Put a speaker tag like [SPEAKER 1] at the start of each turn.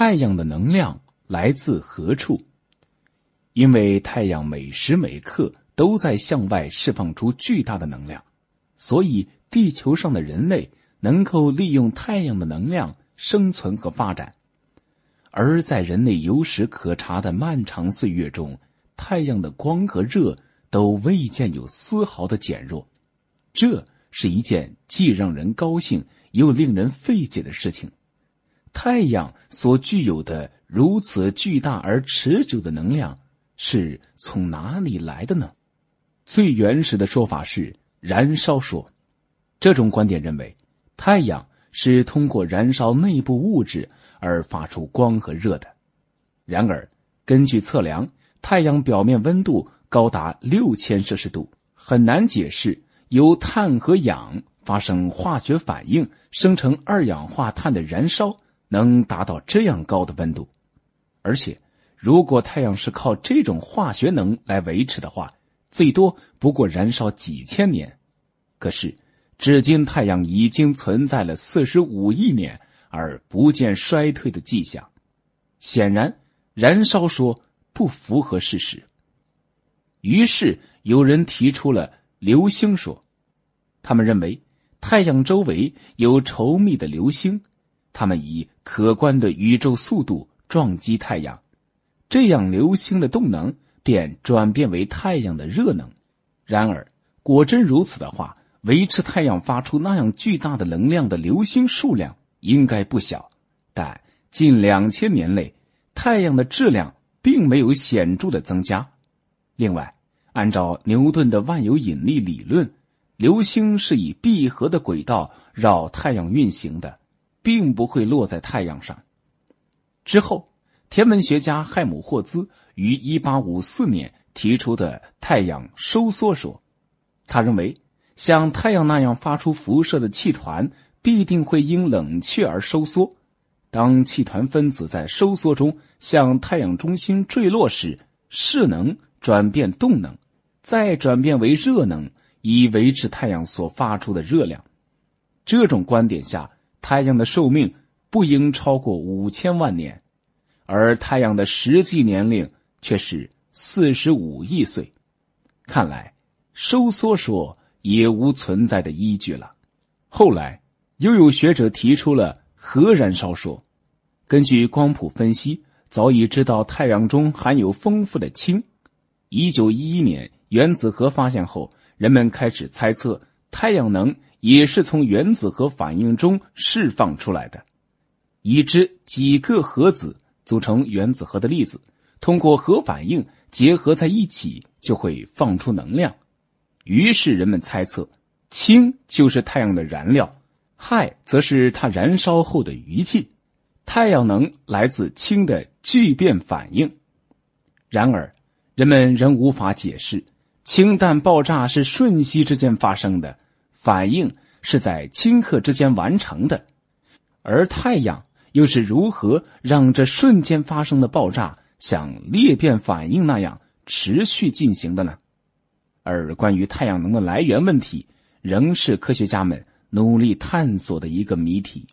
[SPEAKER 1] 太阳的能量来自何处？因为太阳每时每刻都在向外释放出巨大的能量，所以地球上的人类能够利用太阳的能量生存和发展。而在人类有史可查的漫长岁月中，太阳的光和热都未见有丝毫的减弱。这是一件既让人高兴又令人费解的事情。太阳所具有的如此巨大而持久的能量。是从哪里来的呢？最原始的说法是燃烧说，这种观点认为太阳是通过燃烧内部物质而发出光和热的。然而，根据测量，太阳表面温度高达六千摄氏度，很难解释由碳和氧发生化学反应生成二氧化碳的燃烧能达到这样高的温度，而且。如果太阳是靠这种化学能来维持的话，最多不过燃烧几千年。可是，至今太阳已经存在了四十五亿年，而不见衰退的迹象。显然，燃烧说不符合事实。于是，有人提出了流星说。他们认为，太阳周围有稠密的流星，它们以可观的宇宙速度撞击太阳。这样，流星的动能便转变为太阳的热能。然而，果真如此的话，维持太阳发出那样巨大的能量的流星数量应该不小。但近两千年内，太阳的质量并没有显著的增加。另外，按照牛顿的万有引力理论，流星是以闭合的轨道绕太阳运行的，并不会落在太阳上。之后。天文学家亥姆霍兹于一八五四年提出的太阳收缩说，他认为像太阳那样发出辐射的气团必定会因冷却而收缩。当气团分子在收缩中向太阳中心坠落时，势能转变动能，再转变为热能，以维持太阳所发出的热量。这种观点下，太阳的寿命不应超过五千万年。而太阳的实际年龄却是四十五亿岁，看来收缩说也无存在的依据了。后来又有学者提出了核燃烧说，根据光谱分析，早已知道太阳中含有丰富的氢。一九一一年原子核发现后，人们开始猜测太阳能也是从原子核反应中释放出来的，已知几个核子。组成原子核的粒子通过核反应结合在一起，就会放出能量。于是人们猜测，氢就是太阳的燃料，氦则是它燃烧后的余烬。太阳能来自氢的聚变反应。然而，人们仍无法解释氢弹爆炸是瞬息之间发生的，反应是在顷刻之间完成的，而太阳。又是如何让这瞬间发生的爆炸像裂变反应那样持续进行的呢？而关于太阳能的来源问题，仍是科学家们努力探索的一个谜题。